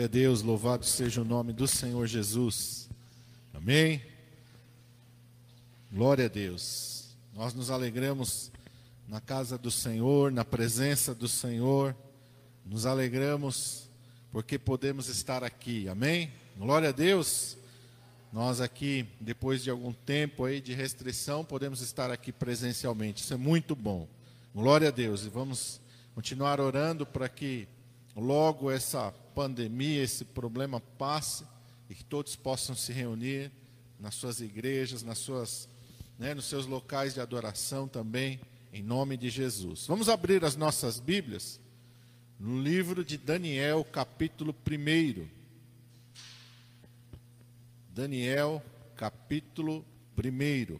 Glória a Deus, louvado seja o nome do Senhor Jesus. Amém. Glória a Deus. Nós nos alegramos na casa do Senhor, na presença do Senhor. Nos alegramos porque podemos estar aqui. Amém. Glória a Deus. Nós aqui, depois de algum tempo aí de restrição, podemos estar aqui presencialmente. Isso é muito bom. Glória a Deus. E vamos continuar orando para que logo essa pandemia, esse problema passe e que todos possam se reunir nas suas igrejas, nas suas, né, nos seus locais de adoração também, em nome de Jesus. Vamos abrir as nossas Bíblias no livro de Daniel, capítulo 1. Daniel, capítulo 1.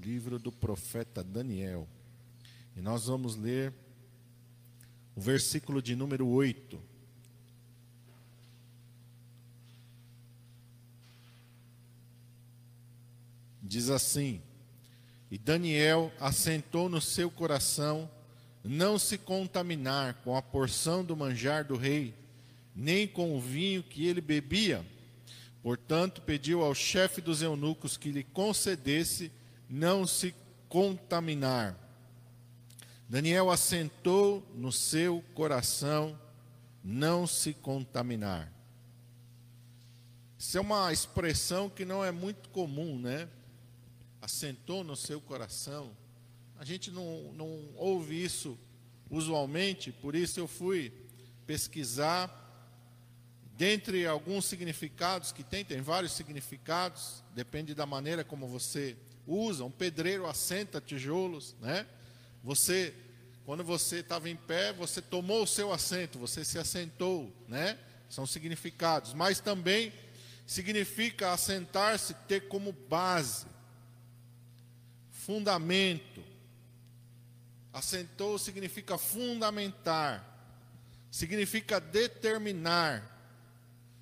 Livro do profeta Daniel. E nós vamos ler o versículo de número 8. Diz assim: E Daniel assentou no seu coração não se contaminar com a porção do manjar do rei, nem com o vinho que ele bebia. Portanto, pediu ao chefe dos eunucos que lhe concedesse não se contaminar. Daniel assentou no seu coração não se contaminar. Isso é uma expressão que não é muito comum, né? Assentou no seu coração. A gente não, não ouve isso usualmente, por isso eu fui pesquisar. Dentre alguns significados que tem, tem vários significados, depende da maneira como você usa. Um pedreiro assenta tijolos, né? Você, quando você estava em pé, você tomou o seu assento, você se assentou, né? São significados. Mas também significa assentar-se, ter como base, fundamento. Assentou significa fundamentar, significa determinar,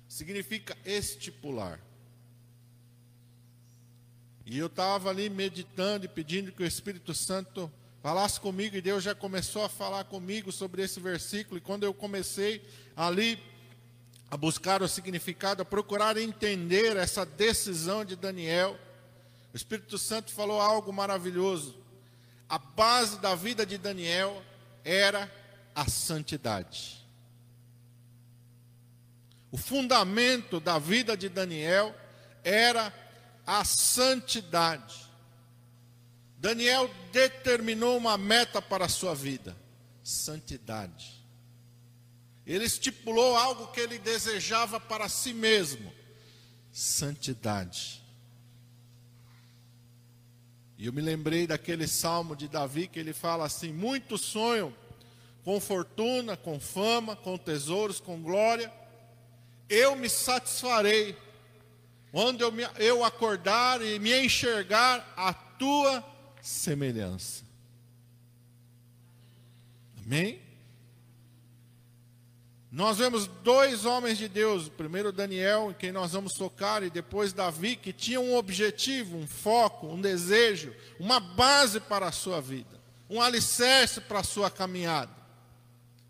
significa estipular. E eu estava ali meditando e pedindo que o Espírito Santo falasse comigo, e Deus já começou a falar comigo sobre esse versículo, e quando eu comecei ali a buscar o significado, a procurar entender essa decisão de Daniel, o Espírito Santo falou algo maravilhoso. A base da vida de Daniel era a santidade. O fundamento da vida de Daniel era a santidade. Daniel determinou uma meta para a sua vida: santidade. Ele estipulou algo que ele desejava para si mesmo: santidade. E eu me lembrei daquele salmo de Davi que ele fala assim: Muitos sonham com fortuna, com fama, com tesouros, com glória. Eu me satisfarei quando eu, me, eu acordar e me enxergar a tua semelhança. Amém? Nós vemos dois homens de Deus, primeiro Daniel, em quem nós vamos tocar, e depois Davi, que tinham um objetivo, um foco, um desejo, uma base para a sua vida, um alicerce para a sua caminhada.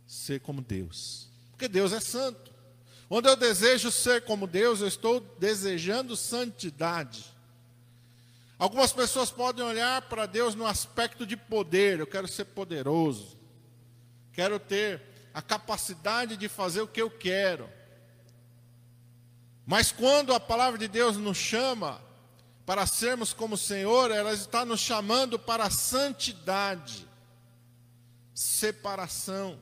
Ser como Deus, porque Deus é santo. Onde eu desejo ser como Deus, eu estou desejando santidade. Algumas pessoas podem olhar para Deus no aspecto de poder, eu quero ser poderoso, quero ter a capacidade de fazer o que eu quero. Mas quando a palavra de Deus nos chama para sermos como o Senhor, ela está nos chamando para a santidade, separação.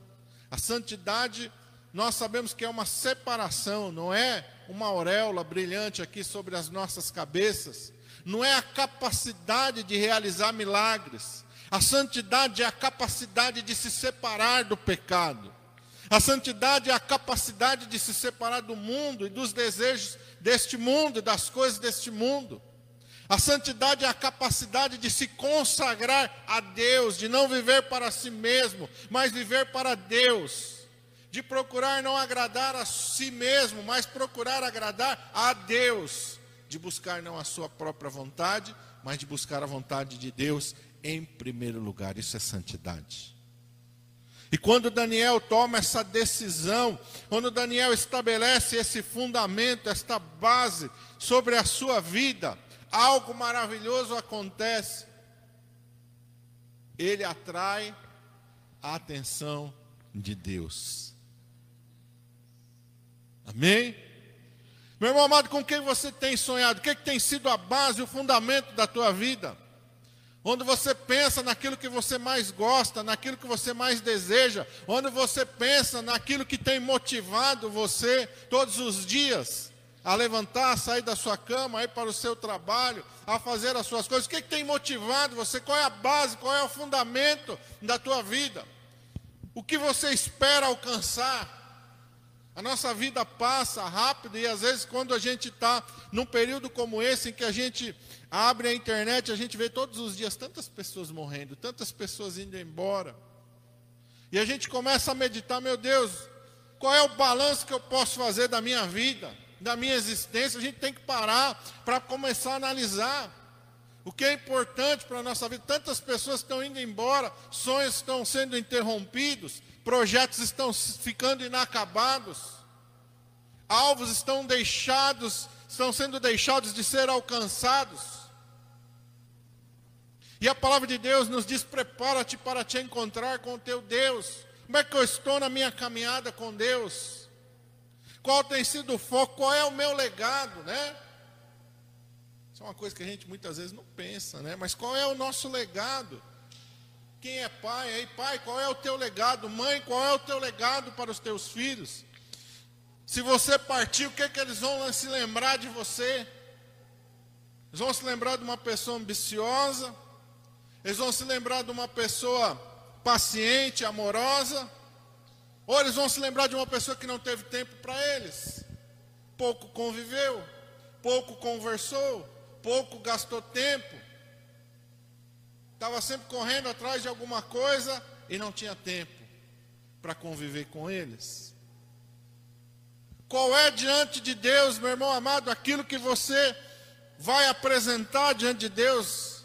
A santidade, nós sabemos que é uma separação, não é uma auréola brilhante aqui sobre as nossas cabeças não é a capacidade de realizar milagres. A santidade é a capacidade de se separar do pecado. A santidade é a capacidade de se separar do mundo e dos desejos deste mundo e das coisas deste mundo. A santidade é a capacidade de se consagrar a Deus, de não viver para si mesmo, mas viver para Deus. De procurar não agradar a si mesmo, mas procurar agradar a Deus de buscar não a sua própria vontade, mas de buscar a vontade de Deus em primeiro lugar. Isso é santidade. E quando Daniel toma essa decisão, quando Daniel estabelece esse fundamento, esta base sobre a sua vida, algo maravilhoso acontece. Ele atrai a atenção de Deus. Amém? Meu irmão amado, com quem você tem sonhado? O que, é que tem sido a base, o fundamento da tua vida? Onde você pensa naquilo que você mais gosta, naquilo que você mais deseja, onde você pensa naquilo que tem motivado você todos os dias a levantar, a sair da sua cama, a ir para o seu trabalho, a fazer as suas coisas. O que, é que tem motivado você? Qual é a base, qual é o fundamento da tua vida? O que você espera alcançar? A nossa vida passa rápido e às vezes quando a gente está num período como esse em que a gente abre a internet, a gente vê todos os dias tantas pessoas morrendo, tantas pessoas indo embora. E a gente começa a meditar, meu Deus, qual é o balanço que eu posso fazer da minha vida, da minha existência? A gente tem que parar para começar a analisar o que é importante para a nossa vida. Tantas pessoas estão indo embora, sonhos estão sendo interrompidos, projetos estão ficando inacabados, alvos estão deixados, estão sendo deixados de ser alcançados. E a palavra de Deus nos diz: prepara-te para te encontrar com o teu Deus. Como é que eu estou na minha caminhada com Deus? Qual tem sido o foco? Qual é o meu legado, né? Isso é uma coisa que a gente muitas vezes não pensa, né? Mas qual é o nosso legado? Quem é pai? Aí, pai, qual é o teu legado? Mãe, qual é o teu legado para os teus filhos? Se você partir, o que, é que eles vão se lembrar de você? Eles vão se lembrar de uma pessoa ambiciosa, eles vão se lembrar de uma pessoa paciente, amorosa, ou eles vão se lembrar de uma pessoa que não teve tempo para eles, pouco conviveu, pouco conversou, pouco gastou tempo, estava sempre correndo atrás de alguma coisa e não tinha tempo para conviver com eles. Qual é diante de Deus, meu irmão amado, aquilo que você vai apresentar diante de Deus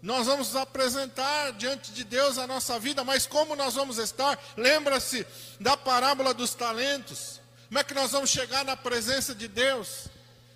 nós vamos apresentar diante de Deus a nossa vida, mas como nós vamos estar? Lembra-se da parábola dos talentos. Como é que nós vamos chegar na presença de Deus?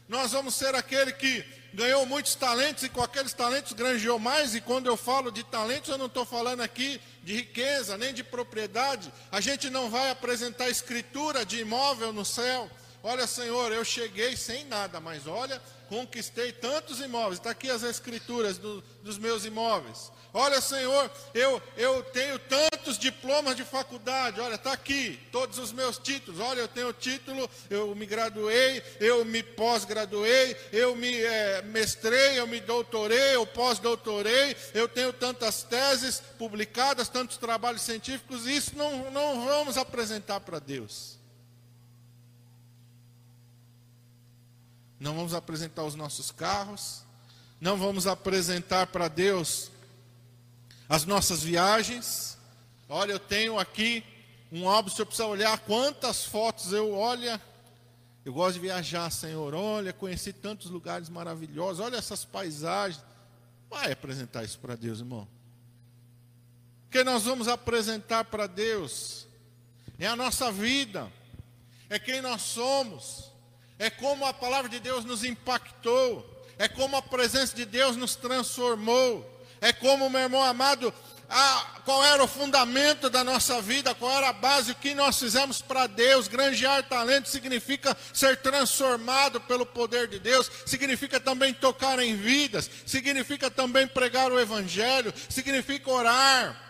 Nós vamos ser aquele que ganhou muitos talentos e com aqueles talentos granjeou mais. E quando eu falo de talentos, eu não estou falando aqui de riqueza, nem de propriedade. A gente não vai apresentar escritura de imóvel no céu. Olha, Senhor, eu cheguei sem nada, mas olha, conquistei tantos imóveis. Está aqui as escrituras do, dos meus imóveis. Olha, Senhor, eu, eu tenho tantos diplomas de faculdade. Olha, está aqui todos os meus títulos. Olha, eu tenho título, eu me graduei, eu me pós-graduei, eu me é, mestrei, eu me doutorei, eu pós-doutorei. Eu tenho tantas teses publicadas, tantos trabalhos científicos. Isso não, não vamos apresentar para Deus. não vamos apresentar os nossos carros, não vamos apresentar para Deus as nossas viagens. Olha, eu tenho aqui um álbum, se eu precisar olhar quantas fotos eu olha. Eu gosto de viajar, Senhor. Olha, conheci tantos lugares maravilhosos. Olha essas paisagens. Vai apresentar isso para Deus, irmão. Que nós vamos apresentar para Deus é a nossa vida, é quem nós somos é como a palavra de Deus nos impactou, é como a presença de Deus nos transformou, é como, meu irmão amado, a, qual era o fundamento da nossa vida, qual era a base, o que nós fizemos para Deus. Granjear talento significa ser transformado pelo poder de Deus, significa também tocar em vidas, significa também pregar o Evangelho, significa orar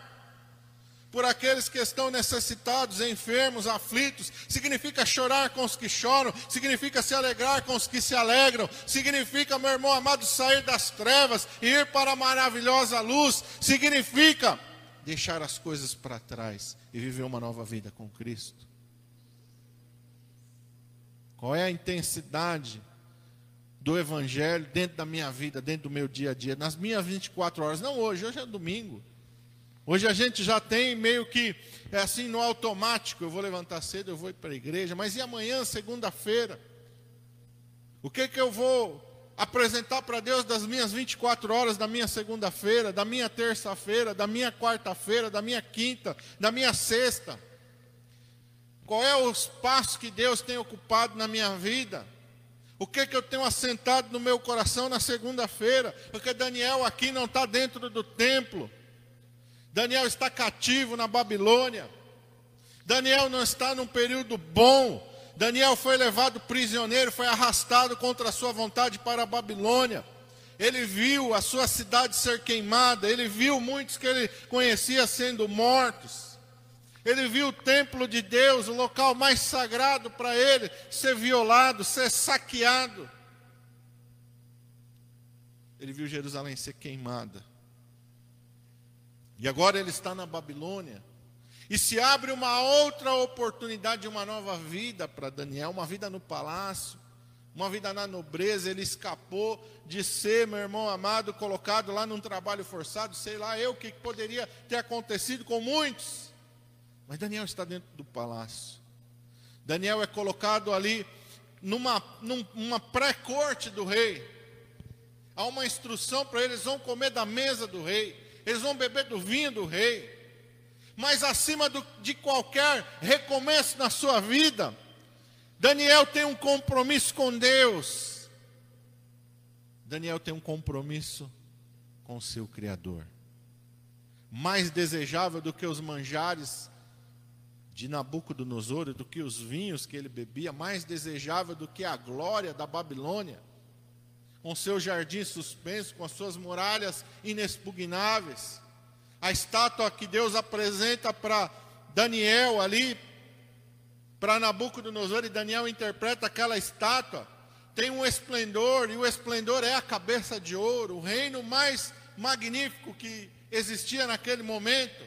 por aqueles que estão necessitados, enfermos, aflitos. Significa chorar com os que choram, significa se alegrar com os que se alegram. Significa, meu irmão amado, sair das trevas e ir para a maravilhosa luz. Significa deixar as coisas para trás e viver uma nova vida com Cristo. Qual é a intensidade do Evangelho dentro da minha vida, dentro do meu dia a dia, nas minhas 24 horas? Não hoje, hoje é domingo. Hoje a gente já tem meio que é assim no automático, eu vou levantar cedo, eu vou ir para a igreja, mas e amanhã, segunda-feira? O que que eu vou apresentar para Deus das minhas 24 horas da minha segunda-feira, da minha terça-feira, da minha quarta-feira, da minha quinta, da minha sexta? Qual é o espaço que Deus tem ocupado na minha vida? O que, que eu tenho assentado no meu coração na segunda-feira? Porque Daniel aqui não está dentro do templo. Daniel está cativo na Babilônia. Daniel não está num período bom. Daniel foi levado prisioneiro, foi arrastado contra a sua vontade para a Babilônia. Ele viu a sua cidade ser queimada, ele viu muitos que ele conhecia sendo mortos. Ele viu o templo de Deus, o local mais sagrado para ele, ser violado, ser saqueado. Ele viu Jerusalém ser queimada. E agora ele está na Babilônia. E se abre uma outra oportunidade, uma nova vida para Daniel, uma vida no palácio, uma vida na nobreza. Ele escapou de ser, meu irmão amado, colocado lá num trabalho forçado, sei lá eu o que poderia ter acontecido com muitos. Mas Daniel está dentro do palácio. Daniel é colocado ali numa, numa pré-corte do rei. Há uma instrução para eles: vão comer da mesa do rei, eles vão beber do vinho do rei. Mas acima do, de qualquer recomeço na sua vida, Daniel tem um compromisso com Deus. Daniel tem um compromisso com seu Criador. Mais desejável do que os manjares de Nabucodonosor do que os vinhos que ele bebia, mais desejável do que a glória da Babilônia, com seus jardins suspensos, com as suas muralhas inexpugnáveis. A estátua que Deus apresenta para Daniel ali, para Nabucodonosor, e Daniel interpreta aquela estátua, tem um esplendor, e o esplendor é a cabeça de ouro, o reino mais magnífico que existia naquele momento.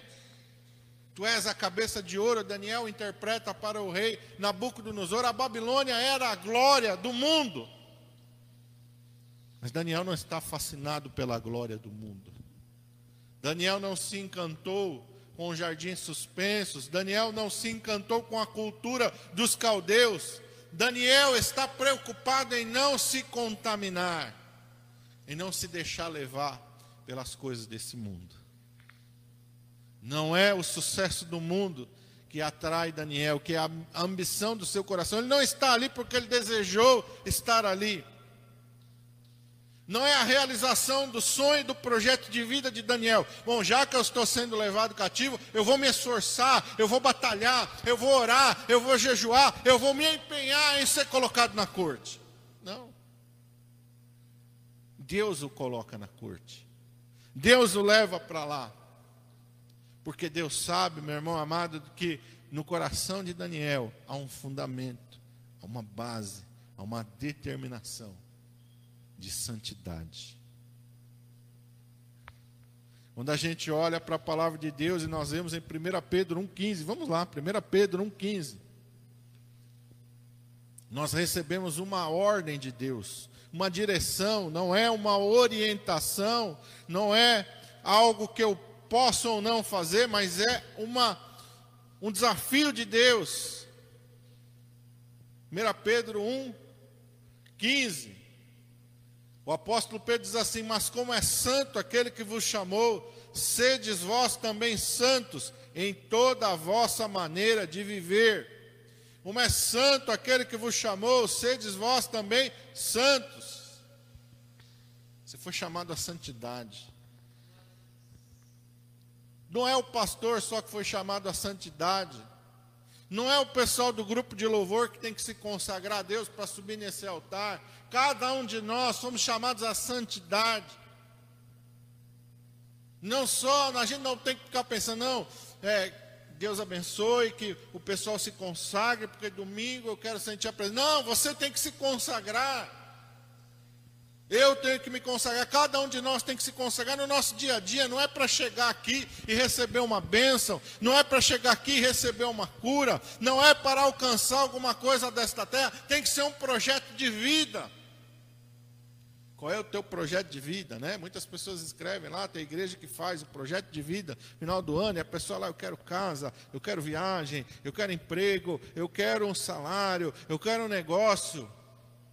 Tu és a cabeça de ouro, Daniel interpreta para o rei Nabucodonosor. A Babilônia era a glória do mundo. Mas Daniel não está fascinado pela glória do mundo. Daniel não se encantou com os jardins suspensos. Daniel não se encantou com a cultura dos caldeus. Daniel está preocupado em não se contaminar, em não se deixar levar pelas coisas desse mundo. Não é o sucesso do mundo que atrai Daniel, que é a ambição do seu coração. Ele não está ali porque ele desejou estar ali. Não é a realização do sonho, do projeto de vida de Daniel. Bom, já que eu estou sendo levado cativo, eu vou me esforçar, eu vou batalhar, eu vou orar, eu vou jejuar, eu vou me empenhar em ser colocado na corte. Não. Deus o coloca na corte. Deus o leva para lá. Porque Deus sabe, meu irmão amado, que no coração de Daniel há um fundamento, há uma base, há uma determinação de santidade. Quando a gente olha para a palavra de Deus e nós vemos em 1 Pedro 1,15, vamos lá, 1 Pedro 1,15. Nós recebemos uma ordem de Deus, uma direção, não é uma orientação, não é algo que eu posso ou não fazer, mas é uma, um desafio de Deus. 1 Pedro 1, 15. O apóstolo Pedro diz assim: Mas como é santo aquele que vos chamou, sedes vós também santos em toda a vossa maneira de viver. Como é santo aquele que vos chamou, sedes vós também santos. Você foi chamado à santidade. Não é o pastor só que foi chamado à santidade. Não é o pessoal do grupo de louvor que tem que se consagrar a Deus para subir nesse altar. Cada um de nós somos chamados à santidade. Não só, a gente não tem que ficar pensando, não, é, Deus abençoe, que o pessoal se consagre, porque domingo eu quero sentir a presença. Não, você tem que se consagrar. Eu tenho que me consagrar, cada um de nós tem que se consagrar no nosso dia a dia, não é para chegar aqui e receber uma bênção, não é para chegar aqui e receber uma cura, não é para alcançar alguma coisa desta terra, tem que ser um projeto de vida. Qual é o teu projeto de vida, né? Muitas pessoas escrevem lá, tem igreja que faz o projeto de vida, final do ano, e a pessoa lá, eu quero casa, eu quero viagem, eu quero emprego, eu quero um salário, eu quero um negócio.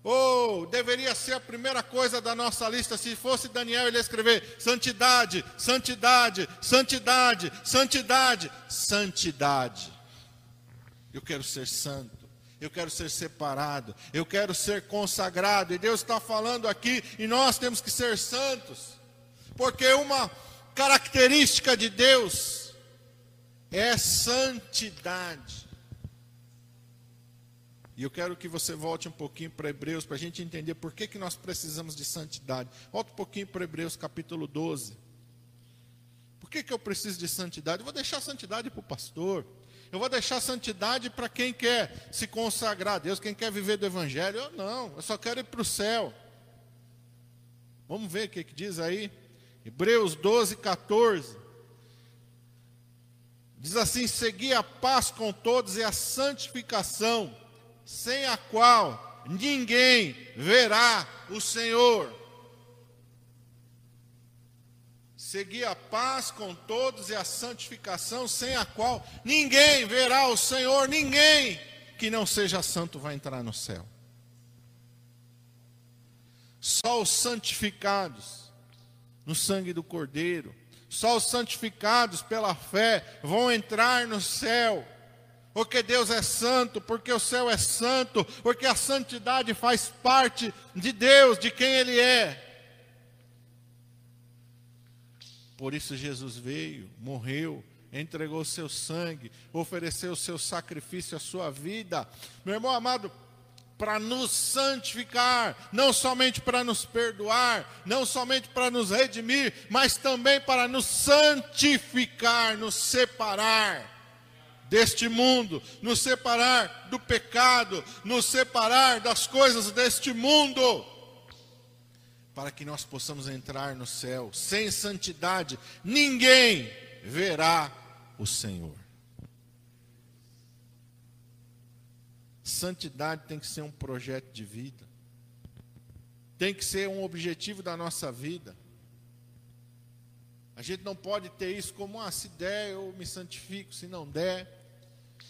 Ou oh, deveria ser a primeira coisa da nossa lista, se fosse Daniel, ele ia escrever santidade, santidade, santidade, santidade, santidade. Eu quero ser santo, eu quero ser separado, eu quero ser consagrado, e Deus está falando aqui, e nós temos que ser santos, porque uma característica de Deus é santidade. E eu quero que você volte um pouquinho para Hebreus, para a gente entender por que, que nós precisamos de santidade. Volta um pouquinho para Hebreus capítulo 12. Por que, que eu preciso de santidade? Eu vou deixar a santidade para o pastor. Eu vou deixar santidade para quem quer se consagrar a Deus, quem quer viver do Evangelho. Eu não, eu só quero ir para o céu. Vamos ver o que, que diz aí. Hebreus 12, 14. Diz assim: Segui a paz com todos e a santificação sem a qual ninguém verá o Senhor. Seguir a paz com todos e a santificação, sem a qual ninguém verá o Senhor, ninguém que não seja santo vai entrar no céu. Só os santificados no sangue do Cordeiro, só os santificados pela fé vão entrar no céu porque Deus é santo, porque o céu é santo, porque a santidade faz parte de Deus, de quem Ele é. Por isso Jesus veio, morreu, entregou seu sangue, ofereceu o seu sacrifício, a sua vida. Meu irmão amado, para nos santificar, não somente para nos perdoar, não somente para nos redimir, mas também para nos santificar, nos separar deste mundo, nos separar do pecado, nos separar das coisas deste mundo, para que nós possamos entrar no céu. Sem santidade, ninguém verá o Senhor. Santidade tem que ser um projeto de vida, tem que ser um objetivo da nossa vida. A gente não pode ter isso como, ah, se der eu me santifico, se não der.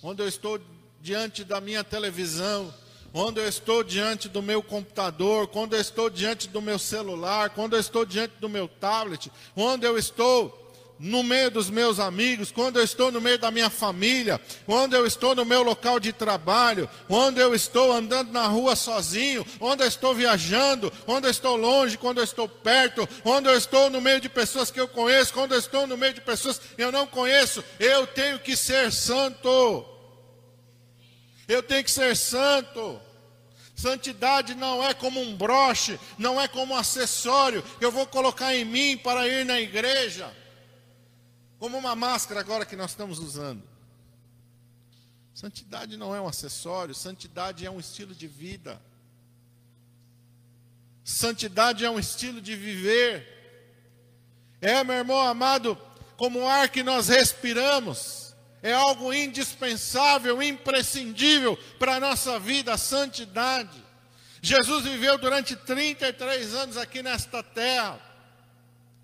Onde eu estou diante da minha televisão, quando eu estou diante do meu computador, quando eu estou diante do meu celular, quando eu estou diante do meu tablet, quando eu estou no meio dos meus amigos, quando eu estou no meio da minha família, quando eu estou no meu local de trabalho, quando eu estou andando na rua sozinho, quando eu estou viajando, quando eu estou longe, quando eu estou perto, quando eu estou no meio de pessoas que eu conheço, quando eu estou no meio de pessoas que eu não conheço, eu tenho que ser santo. Eu tenho que ser santo. Santidade não é como um broche, não é como um acessório que eu vou colocar em mim para ir na igreja. Como uma máscara agora que nós estamos usando. Santidade não é um acessório, santidade é um estilo de vida. Santidade é um estilo de viver. É, meu irmão amado, como o ar que nós respiramos. É algo indispensável, imprescindível para a nossa vida, a santidade. Jesus viveu durante 33 anos aqui nesta terra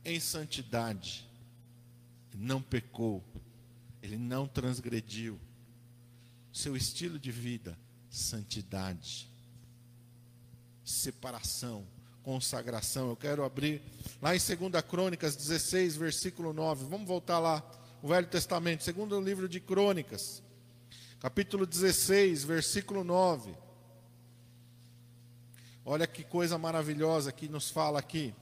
em santidade não pecou, ele não transgrediu. Seu estilo de vida, santidade, separação, consagração. Eu quero abrir lá em 2 Crônicas 16, versículo 9. Vamos voltar lá, o Velho Testamento, segundo livro de Crônicas, capítulo 16, versículo 9. Olha que coisa maravilhosa que nos fala aqui.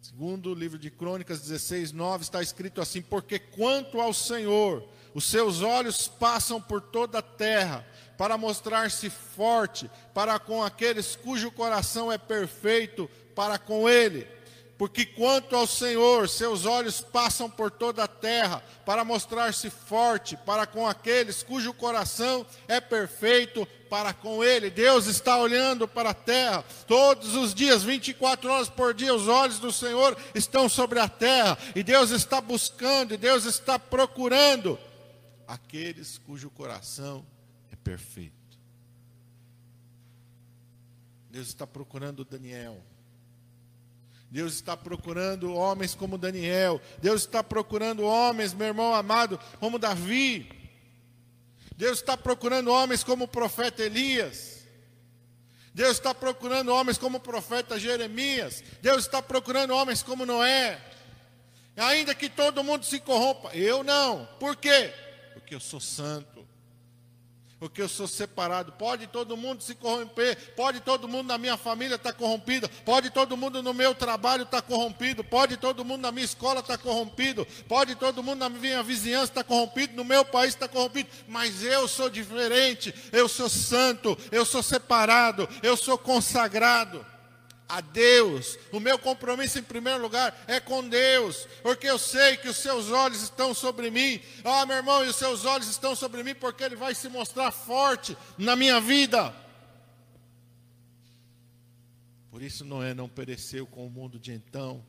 Segundo o livro de Crônicas 16, 9, está escrito assim: Porque quanto ao Senhor, os seus olhos passam por toda a terra, para mostrar-se forte para com aqueles cujo coração é perfeito para com ele porque quanto ao Senhor, seus olhos passam por toda a terra para mostrar-se forte para com aqueles cujo coração é perfeito para com ele. Deus está olhando para a terra todos os dias, 24 horas por dia, os olhos do Senhor estão sobre a terra e Deus está buscando e Deus está procurando aqueles cujo coração é perfeito. Deus está procurando Daniel. Deus está procurando homens como Daniel. Deus está procurando homens, meu irmão amado, como Davi. Deus está procurando homens como o profeta Elias. Deus está procurando homens como o profeta Jeremias. Deus está procurando homens como Noé. Ainda que todo mundo se corrompa, eu não. Por quê? Porque eu sou santo porque eu sou separado. Pode todo mundo se corromper, pode todo mundo na minha família estar tá corrompido, pode todo mundo no meu trabalho estar tá corrompido, pode todo mundo na minha escola estar tá corrompido, pode todo mundo na minha vizinhança estar tá corrompido, no meu país estar tá corrompido, mas eu sou diferente, eu sou santo, eu sou separado, eu sou consagrado a Deus. O meu compromisso, em primeiro lugar, é com Deus, porque eu sei que os seus olhos estão sobre mim. Ah, meu irmão, e os seus olhos estão sobre mim porque Ele vai se mostrar forte na minha vida. Por isso Noé não pereceu com o mundo de então.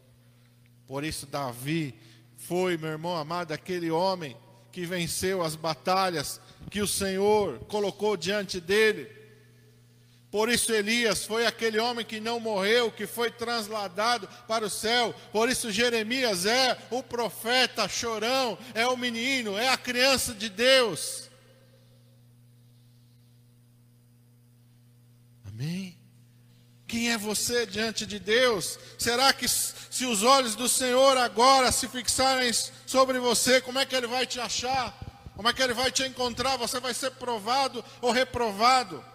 Por isso Davi foi, meu irmão amado, aquele homem que venceu as batalhas que o Senhor colocou diante dele. Por isso Elias foi aquele homem que não morreu, que foi transladado para o céu. Por isso Jeremias é o profeta chorão, é o menino, é a criança de Deus. Amém? Quem é você diante de Deus? Será que se os olhos do Senhor agora se fixarem sobre você, como é que ele vai te achar? Como é que ele vai te encontrar? Você vai ser provado ou reprovado?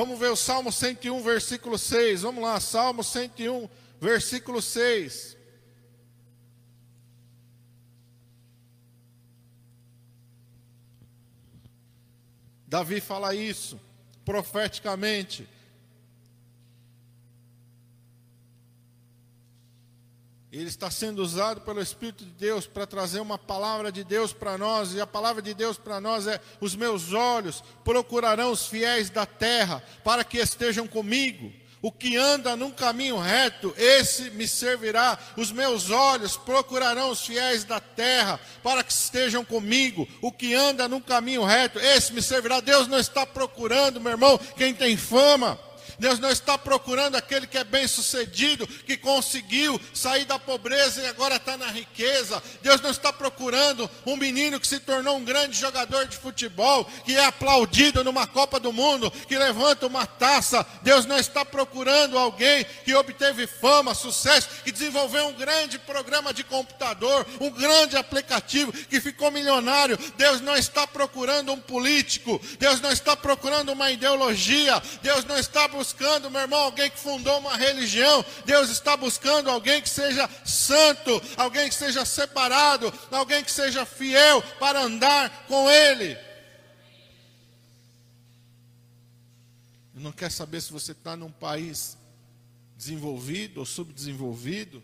Vamos ver o Salmo 101, versículo 6. Vamos lá, Salmo 101, versículo 6. Davi fala isso profeticamente. Ele está sendo usado pelo Espírito de Deus para trazer uma palavra de Deus para nós, e a palavra de Deus para nós é: os meus olhos procurarão os fiéis da terra, para que estejam comigo. O que anda num caminho reto, esse me servirá. Os meus olhos procurarão os fiéis da terra, para que estejam comigo. O que anda num caminho reto, esse me servirá. Deus não está procurando, meu irmão, quem tem fama. Deus não está procurando aquele que é bem sucedido, que conseguiu sair da pobreza e agora está na riqueza. Deus não está procurando um menino que se tornou um grande jogador de futebol, que é aplaudido numa Copa do Mundo, que levanta uma taça. Deus não está procurando alguém que obteve fama, sucesso, que desenvolveu um grande programa de computador, um grande aplicativo, que ficou milionário. Deus não está procurando um político, Deus não está procurando uma ideologia, Deus não está buscando buscando, meu irmão, alguém que fundou uma religião. Deus está buscando alguém que seja santo, alguém que seja separado, alguém que seja fiel para andar com Ele. Não quer saber se você está num país desenvolvido ou subdesenvolvido,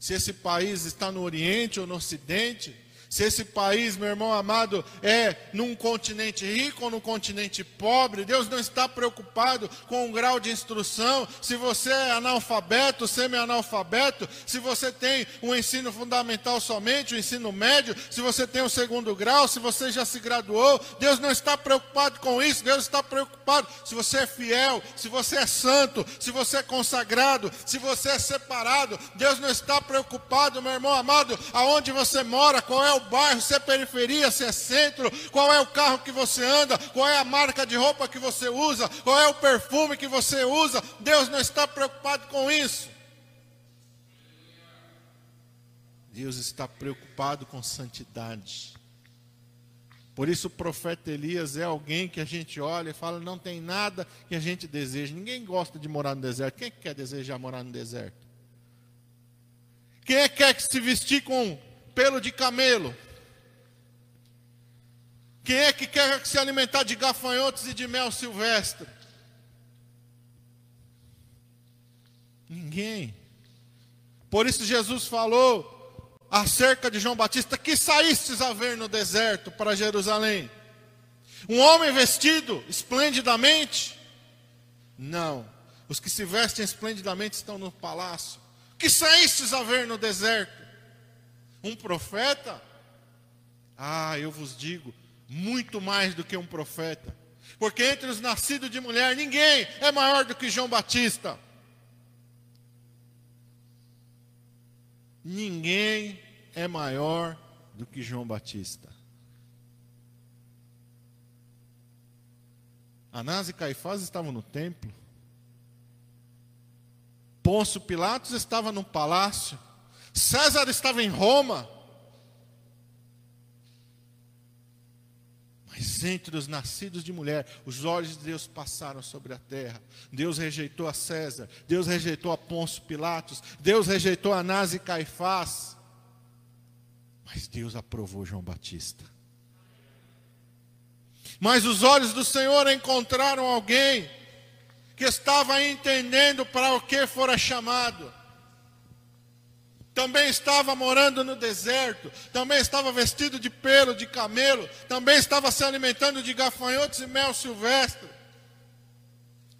se esse país está no Oriente ou no Ocidente se esse país, meu irmão amado, é num continente rico ou num continente pobre, Deus não está preocupado com o grau de instrução. Se você é analfabeto, semi-analfabeto, se você tem um ensino fundamental somente, o um ensino médio, se você tem o um segundo grau, se você já se graduou, Deus não está preocupado com isso. Deus está preocupado se você é fiel, se você é santo, se você é consagrado, se você é separado. Deus não está preocupado, meu irmão amado, aonde você mora, qual é o o bairro, se é periferia, se é centro, qual é o carro que você anda, qual é a marca de roupa que você usa, qual é o perfume que você usa. Deus não está preocupado com isso. Deus está preocupado com santidade. Por isso o profeta Elias é alguém que a gente olha e fala, não tem nada que a gente deseja. Ninguém gosta de morar no deserto. Quem é que quer desejar morar no deserto? Quem é que quer se vestir com pelo de camelo? Quem é que quer se alimentar de gafanhotos e de mel silvestre? Ninguém. Por isso Jesus falou acerca de João Batista que saístes a ver no deserto para Jerusalém. Um homem vestido esplendidamente? Não. Os que se vestem esplendidamente estão no palácio. Que saístes a ver no deserto? Um profeta? Ah, eu vos digo, muito mais do que um profeta. Porque entre os nascidos de mulher, ninguém é maior do que João Batista. Ninguém é maior do que João Batista. Anás e Caifás estavam no templo. Pôncio Pilatos estava no palácio. César estava em Roma. Mas entre os nascidos de mulher, os olhos de Deus passaram sobre a terra. Deus rejeitou a César, Deus rejeitou a Pôncio Pilatos, Deus rejeitou a Anás e Caifás. Mas Deus aprovou João Batista. Mas os olhos do Senhor encontraram alguém que estava entendendo para o que fora chamado também estava morando no deserto, também estava vestido de pelo de camelo, também estava se alimentando de gafanhotos e mel silvestre,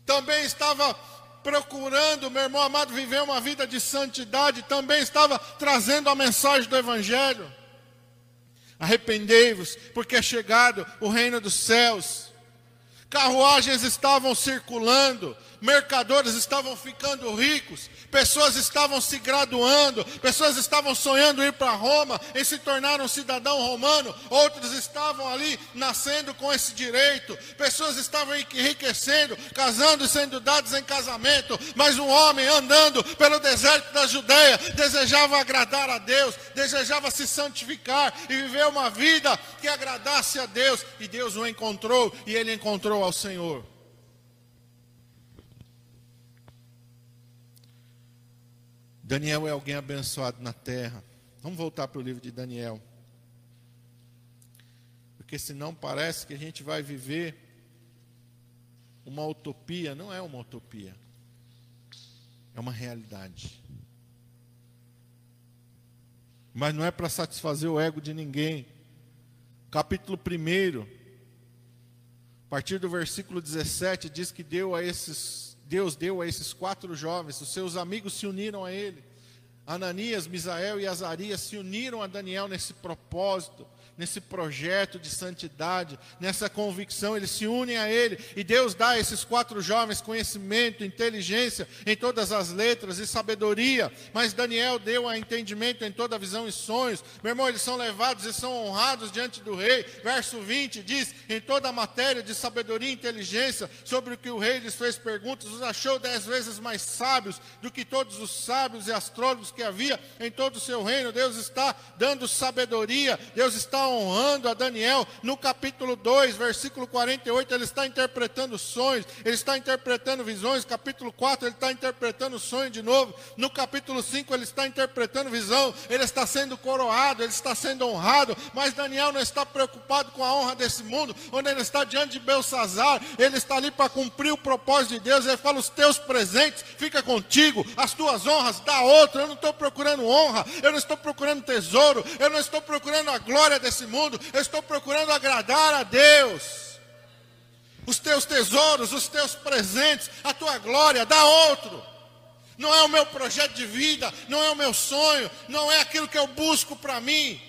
também estava procurando, meu irmão amado, viver uma vida de santidade, também estava trazendo a mensagem do Evangelho. Arrependei-vos, porque é chegado o reino dos céus. Carruagens estavam circulando, mercadores estavam ficando ricos, pessoas estavam se graduando, pessoas estavam sonhando ir para Roma e se tornar um cidadão romano, outros estavam ali nascendo com esse direito, pessoas estavam enriquecendo, casando e sendo dados em casamento, mas um homem andando pelo deserto da Judéia desejava agradar a Deus, desejava se santificar e viver uma vida que agradasse a Deus, e Deus o encontrou e ele encontrou ao Senhor. Daniel é alguém abençoado na terra. Vamos voltar para o livro de Daniel. Porque senão parece que a gente vai viver uma utopia. Não é uma utopia. É uma realidade. Mas não é para satisfazer o ego de ninguém. Capítulo 1, a partir do versículo 17, diz que deu a esses Deus deu a esses quatro jovens, os seus amigos se uniram a ele. Ananias, Misael e Azarias se uniram a Daniel nesse propósito nesse projeto de santidade, nessa convicção, eles se unem a Ele, e Deus dá a esses quatro jovens conhecimento, inteligência em todas as letras e sabedoria, mas Daniel deu a entendimento em toda visão e sonhos. Meu irmão, eles são levados e são honrados diante do rei. Verso 20 diz: em toda a matéria de sabedoria e inteligência, sobre o que o rei lhes fez perguntas, os achou dez vezes mais sábios do que todos os sábios e astrólogos que havia em todo o seu reino. Deus está dando sabedoria, Deus está honrando a Daniel. No capítulo 2, versículo 48, ele está interpretando sonhos, ele está interpretando visões. Capítulo 4, ele está interpretando sonho de novo. No capítulo 5, ele está interpretando visão. Ele está sendo coroado, ele está sendo honrado. Mas Daniel não está preocupado com a honra desse mundo, onde ele está diante de Belsazar. Ele está ali para cumprir o propósito de Deus. Ele fala: os teus presentes fica contigo, as tuas honras dá outro. Eu não estou procurando honra, eu não estou procurando tesouro, eu não estou procurando a glória desse mundo, eu estou procurando agradar a Deus. Os teus tesouros, os teus presentes, a tua glória, dá outro. Não é o meu projeto de vida, não é o meu sonho, não é aquilo que eu busco para mim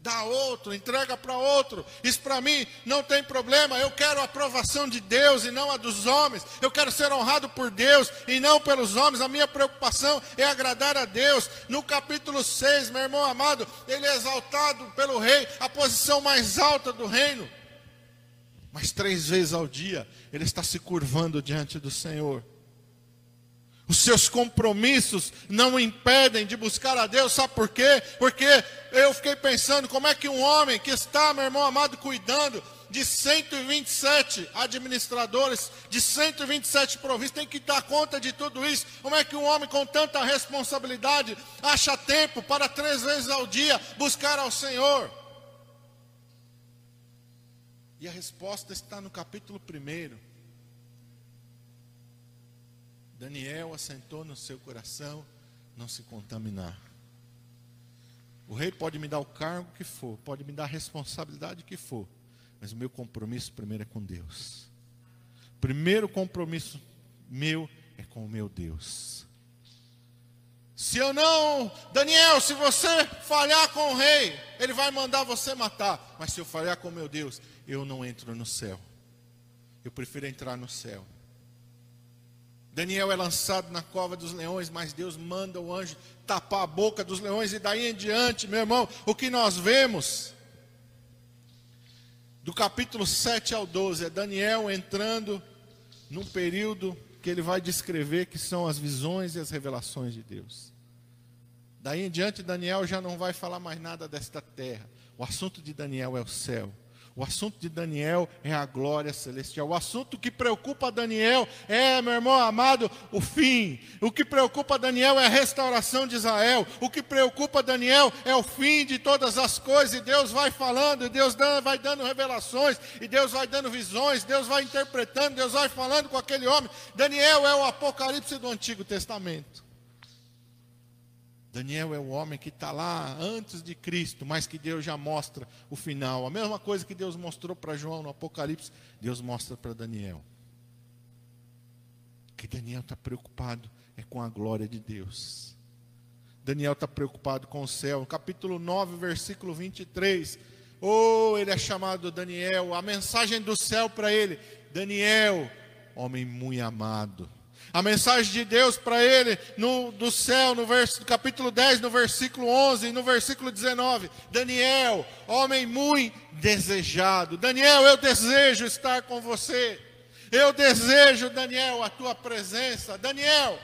dá outro, entrega para outro. Isso para mim não tem problema. Eu quero a aprovação de Deus e não a dos homens. Eu quero ser honrado por Deus e não pelos homens. A minha preocupação é agradar a Deus. No capítulo 6, meu irmão amado, ele é exaltado pelo rei, a posição mais alta do reino. Mas três vezes ao dia ele está se curvando diante do Senhor. Os seus compromissos não impedem de buscar a Deus, sabe por quê? Porque eu fiquei pensando como é que um homem que está, meu irmão amado, cuidando de 127 administradores, de 127 províncias, tem que dar conta de tudo isso. Como é que um homem com tanta responsabilidade acha tempo para três vezes ao dia buscar ao Senhor? E a resposta está no capítulo 1. Daniel assentou no seu coração não se contaminar. O rei pode me dar o cargo que for, pode me dar a responsabilidade que for, mas o meu compromisso primeiro é com Deus. Primeiro compromisso meu é com o meu Deus. Se eu não, Daniel, se você falhar com o rei, ele vai mandar você matar. Mas se eu falhar com o meu Deus, eu não entro no céu. Eu prefiro entrar no céu. Daniel é lançado na cova dos leões, mas Deus manda o anjo tapar a boca dos leões, e daí em diante, meu irmão, o que nós vemos do capítulo 7 ao 12, é Daniel entrando num período que ele vai descrever que são as visões e as revelações de Deus. Daí em diante, Daniel já não vai falar mais nada desta terra. O assunto de Daniel é o céu. O assunto de Daniel é a glória celestial. O assunto que preocupa Daniel é, meu irmão amado, o fim. O que preocupa Daniel é a restauração de Israel. O que preocupa Daniel é o fim de todas as coisas. E Deus vai falando, e Deus vai dando revelações, e Deus vai dando visões, Deus vai interpretando, Deus vai falando com aquele homem. Daniel é o apocalipse do Antigo Testamento. Daniel é o homem que está lá antes de Cristo, mas que Deus já mostra o final. A mesma coisa que Deus mostrou para João no Apocalipse, Deus mostra para Daniel. Que Daniel está preocupado é com a glória de Deus. Daniel está preocupado com o céu. Capítulo 9, versículo 23. Oh, ele é chamado Daniel. A mensagem do céu para ele: Daniel, homem muito amado a mensagem de Deus para ele no, do céu, no verso, capítulo 10, no versículo 11 e no versículo 19. Daniel, homem muito desejado. Daniel, eu desejo estar com você. Eu desejo, Daniel, a tua presença. Daniel,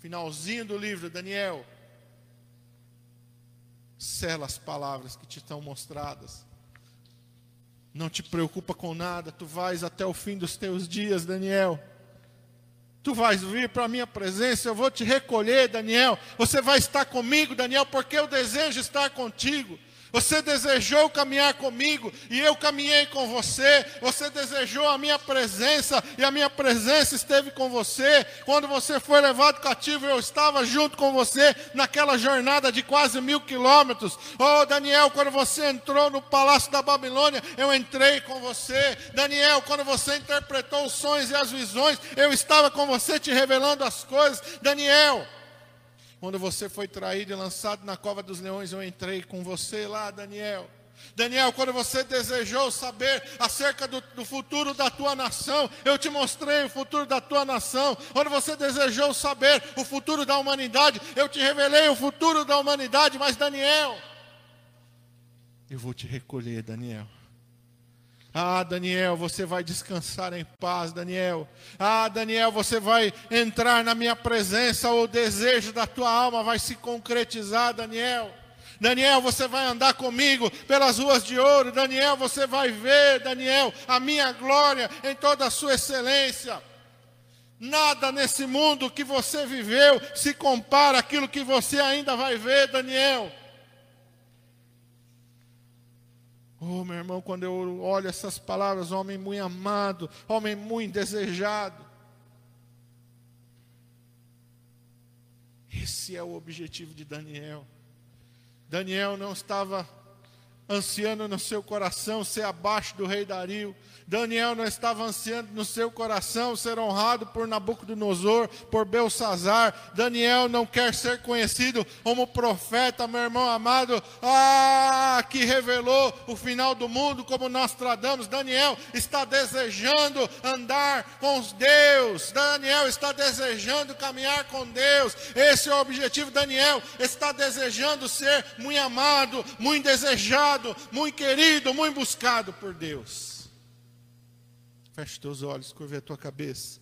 finalzinho do livro, Daniel, sela as palavras que te estão mostradas. Não te preocupa com nada, tu vais até o fim dos teus dias, Daniel. Tu vais vir para a minha presença, eu vou te recolher, Daniel. Você vai estar comigo, Daniel, porque eu desejo estar contigo. Você desejou caminhar comigo e eu caminhei com você. Você desejou a minha presença e a minha presença esteve com você. Quando você foi levado cativo, eu estava junto com você naquela jornada de quase mil quilômetros. Oh, Daniel, quando você entrou no palácio da Babilônia, eu entrei com você. Daniel, quando você interpretou os sonhos e as visões, eu estava com você te revelando as coisas. Daniel, quando você foi traído e lançado na cova dos leões, eu entrei com você lá, Daniel. Daniel, quando você desejou saber acerca do, do, futuro da tua nação, eu te mostrei o futuro da tua nação. Quando você desejou saber o futuro da humanidade, eu te revelei o futuro da humanidade. Mas, Daniel, eu vou te recolher, Daniel. Ah, Daniel, você vai descansar em paz, Daniel. Ah, Daniel, você vai entrar na minha presença, o desejo da tua alma vai se concretizar, Daniel. Daniel, você vai andar comigo pelas ruas de ouro. Daniel, você vai ver, Daniel, a minha glória em toda a sua excelência. Nada nesse mundo que você viveu se compara àquilo que você ainda vai ver, Daniel. Oh, meu irmão, quando eu olho essas palavras, homem muito amado, homem muito desejado. Esse é o objetivo de Daniel. Daniel não estava ansiando no seu coração ser abaixo do rei Dario. Daniel não estava ansiando no seu coração ser honrado por Nabucodonosor, por Belsazar. Daniel não quer ser conhecido como profeta, meu irmão amado, ah, que revelou o final do mundo, como nós tradamos. Daniel está desejando andar com Deus. Daniel está desejando caminhar com Deus. Esse é o objetivo. Daniel está desejando ser muito amado, muito desejado, muito querido, muito buscado por Deus. Feche teus olhos, curve a tua cabeça.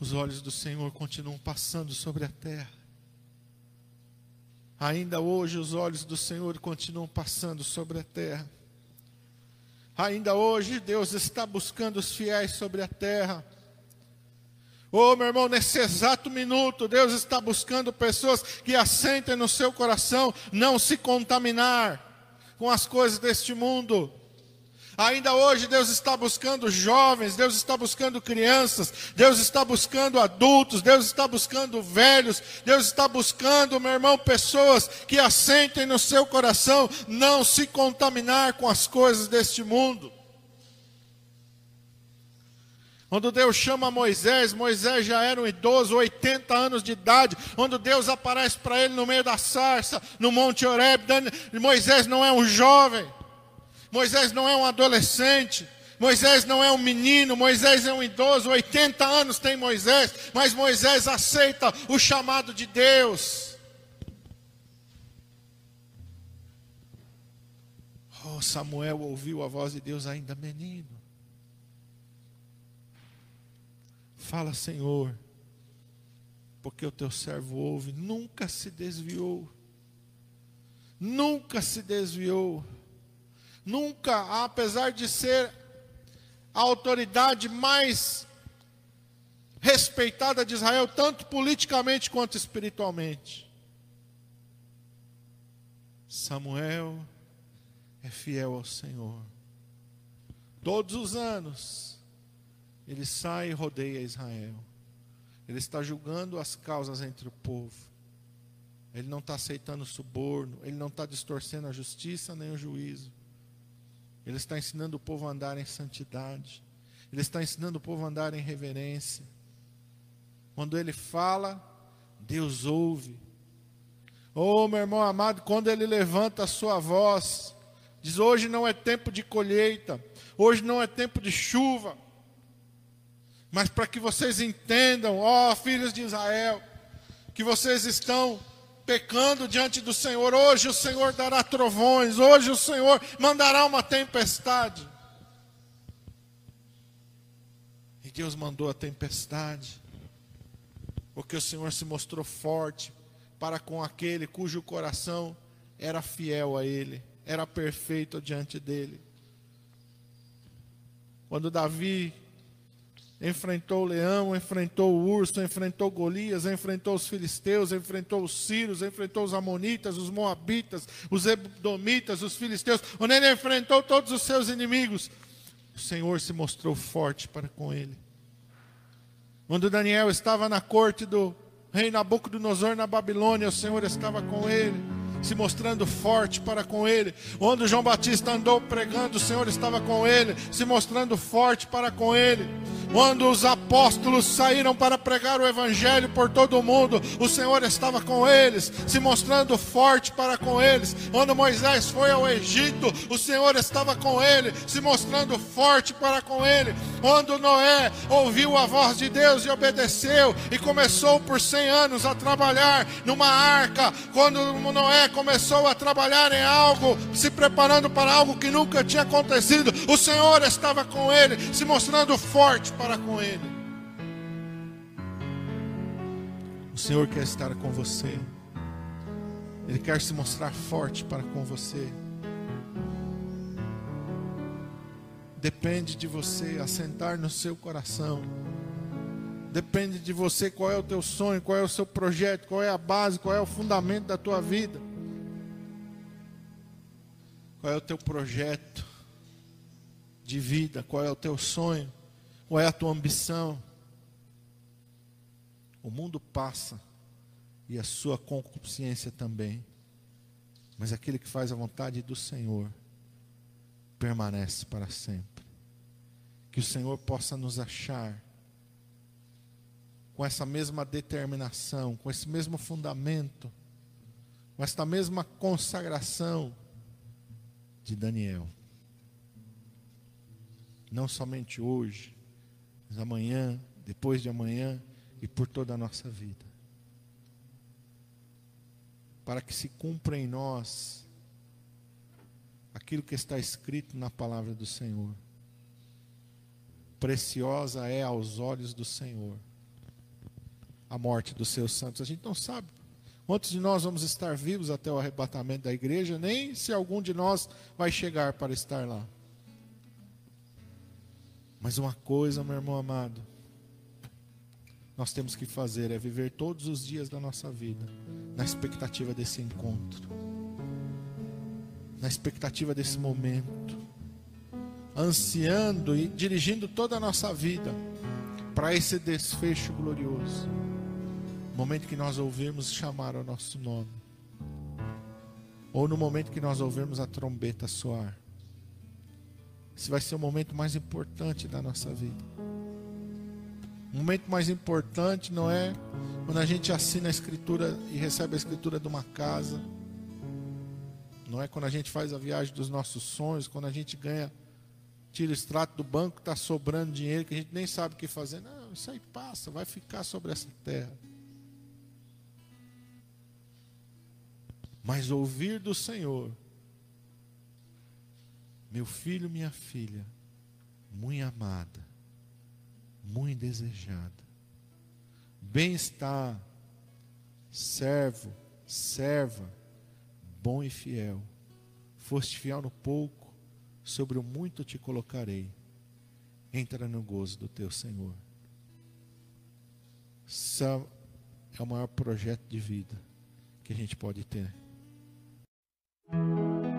Os olhos do Senhor continuam passando sobre a terra. Ainda hoje os olhos do Senhor continuam passando sobre a terra. Ainda hoje Deus está buscando os fiéis sobre a terra. Oh, meu irmão, nesse exato minuto, Deus está buscando pessoas que assentem no seu coração não se contaminar com as coisas deste mundo. Ainda hoje Deus está buscando jovens, Deus está buscando crianças, Deus está buscando adultos, Deus está buscando velhos, Deus está buscando, meu irmão, pessoas que assentem no seu coração não se contaminar com as coisas deste mundo. Quando Deus chama Moisés, Moisés já era um idoso, 80 anos de idade. Quando Deus aparece para ele no meio da sarça, no Monte Horeb, Moisés não é um jovem, Moisés não é um adolescente. Moisés não é um menino, Moisés é um idoso, 80 anos tem Moisés, mas Moisés aceita o chamado de Deus. Oh, Samuel ouviu a voz de Deus ainda menino. Fala, Senhor, porque o teu servo ouve, nunca se desviou. Nunca se desviou. Nunca, apesar de ser a autoridade mais respeitada de Israel, tanto politicamente quanto espiritualmente. Samuel é fiel ao Senhor. Todos os anos, ele sai e rodeia Israel. Ele está julgando as causas entre o povo. Ele não está aceitando suborno, ele não está distorcendo a justiça nem o juízo. Ele está ensinando o povo a andar em santidade. Ele está ensinando o povo a andar em reverência. Quando ele fala, Deus ouve. Oh, meu irmão amado, quando ele levanta a sua voz, diz: hoje não é tempo de colheita, hoje não é tempo de chuva. Mas para que vocês entendam, ó filhos de Israel, que vocês estão pecando diante do Senhor, hoje o Senhor dará trovões, hoje o Senhor mandará uma tempestade. E Deus mandou a tempestade porque o Senhor se mostrou forte para com aquele cujo coração era fiel a Ele, era perfeito diante dele. Quando Davi enfrentou o leão, enfrentou o urso, enfrentou Golias, enfrentou os filisteus, enfrentou os sírios, enfrentou os amonitas, os moabitas, os edomitas, os filisteus, onde ele enfrentou todos os seus inimigos, o Senhor se mostrou forte para com ele. Quando Daniel estava na corte do rei Nabucodonosor na Babilônia, o Senhor estava com ele, se mostrando forte para com ele. Quando João Batista andou pregando, o Senhor estava com ele, se mostrando forte para com ele. Quando os apóstolos saíram para pregar o evangelho por todo o mundo, o Senhor estava com eles, se mostrando forte para com eles. Quando Moisés foi ao Egito, o Senhor estava com ele, se mostrando forte para com ele. Quando Noé ouviu a voz de Deus e obedeceu e começou por cem anos a trabalhar numa arca, quando Noé começou a trabalhar em algo, se preparando para algo que nunca tinha acontecido, o Senhor estava com ele, se mostrando forte para com Ele. O Senhor quer estar com você. Ele quer se mostrar forte para com você. Depende de você assentar no seu coração. Depende de você qual é o teu sonho, qual é o seu projeto, qual é a base, qual é o fundamento da tua vida. Qual é o teu projeto de vida, qual é o teu sonho. Qual é a tua ambição? O mundo passa e a sua concupiscência também. Mas aquele que faz a vontade do Senhor permanece para sempre. Que o Senhor possa nos achar com essa mesma determinação, com esse mesmo fundamento, com esta mesma consagração de Daniel. Não somente hoje, mas amanhã, depois de amanhã e por toda a nossa vida. Para que se cumpra em nós aquilo que está escrito na palavra do Senhor. Preciosa é aos olhos do Senhor a morte dos seus santos. A gente não sabe quantos de nós vamos estar vivos até o arrebatamento da igreja, nem se algum de nós vai chegar para estar lá. Mas uma coisa, meu irmão amado, nós temos que fazer é viver todos os dias da nossa vida na expectativa desse encontro, na expectativa desse momento, ansiando e dirigindo toda a nossa vida para esse desfecho glorioso. Momento que nós ouvirmos chamar o nosso nome, ou no momento que nós ouvirmos a trombeta soar. Esse vai ser o momento mais importante da nossa vida. O momento mais importante não é quando a gente assina a escritura e recebe a escritura de uma casa. Não é quando a gente faz a viagem dos nossos sonhos, quando a gente ganha, tira o extrato do banco, está sobrando dinheiro que a gente nem sabe o que fazer. Não, isso aí passa, vai ficar sobre essa terra. Mas ouvir do Senhor Meu filho, minha filha, muito amada, muito desejada. Bem-estar, servo, serva, bom e fiel. Foste fiel no pouco, sobre o muito te colocarei. Entra no gozo do teu Senhor. Esse é o maior projeto de vida que a gente pode ter. Música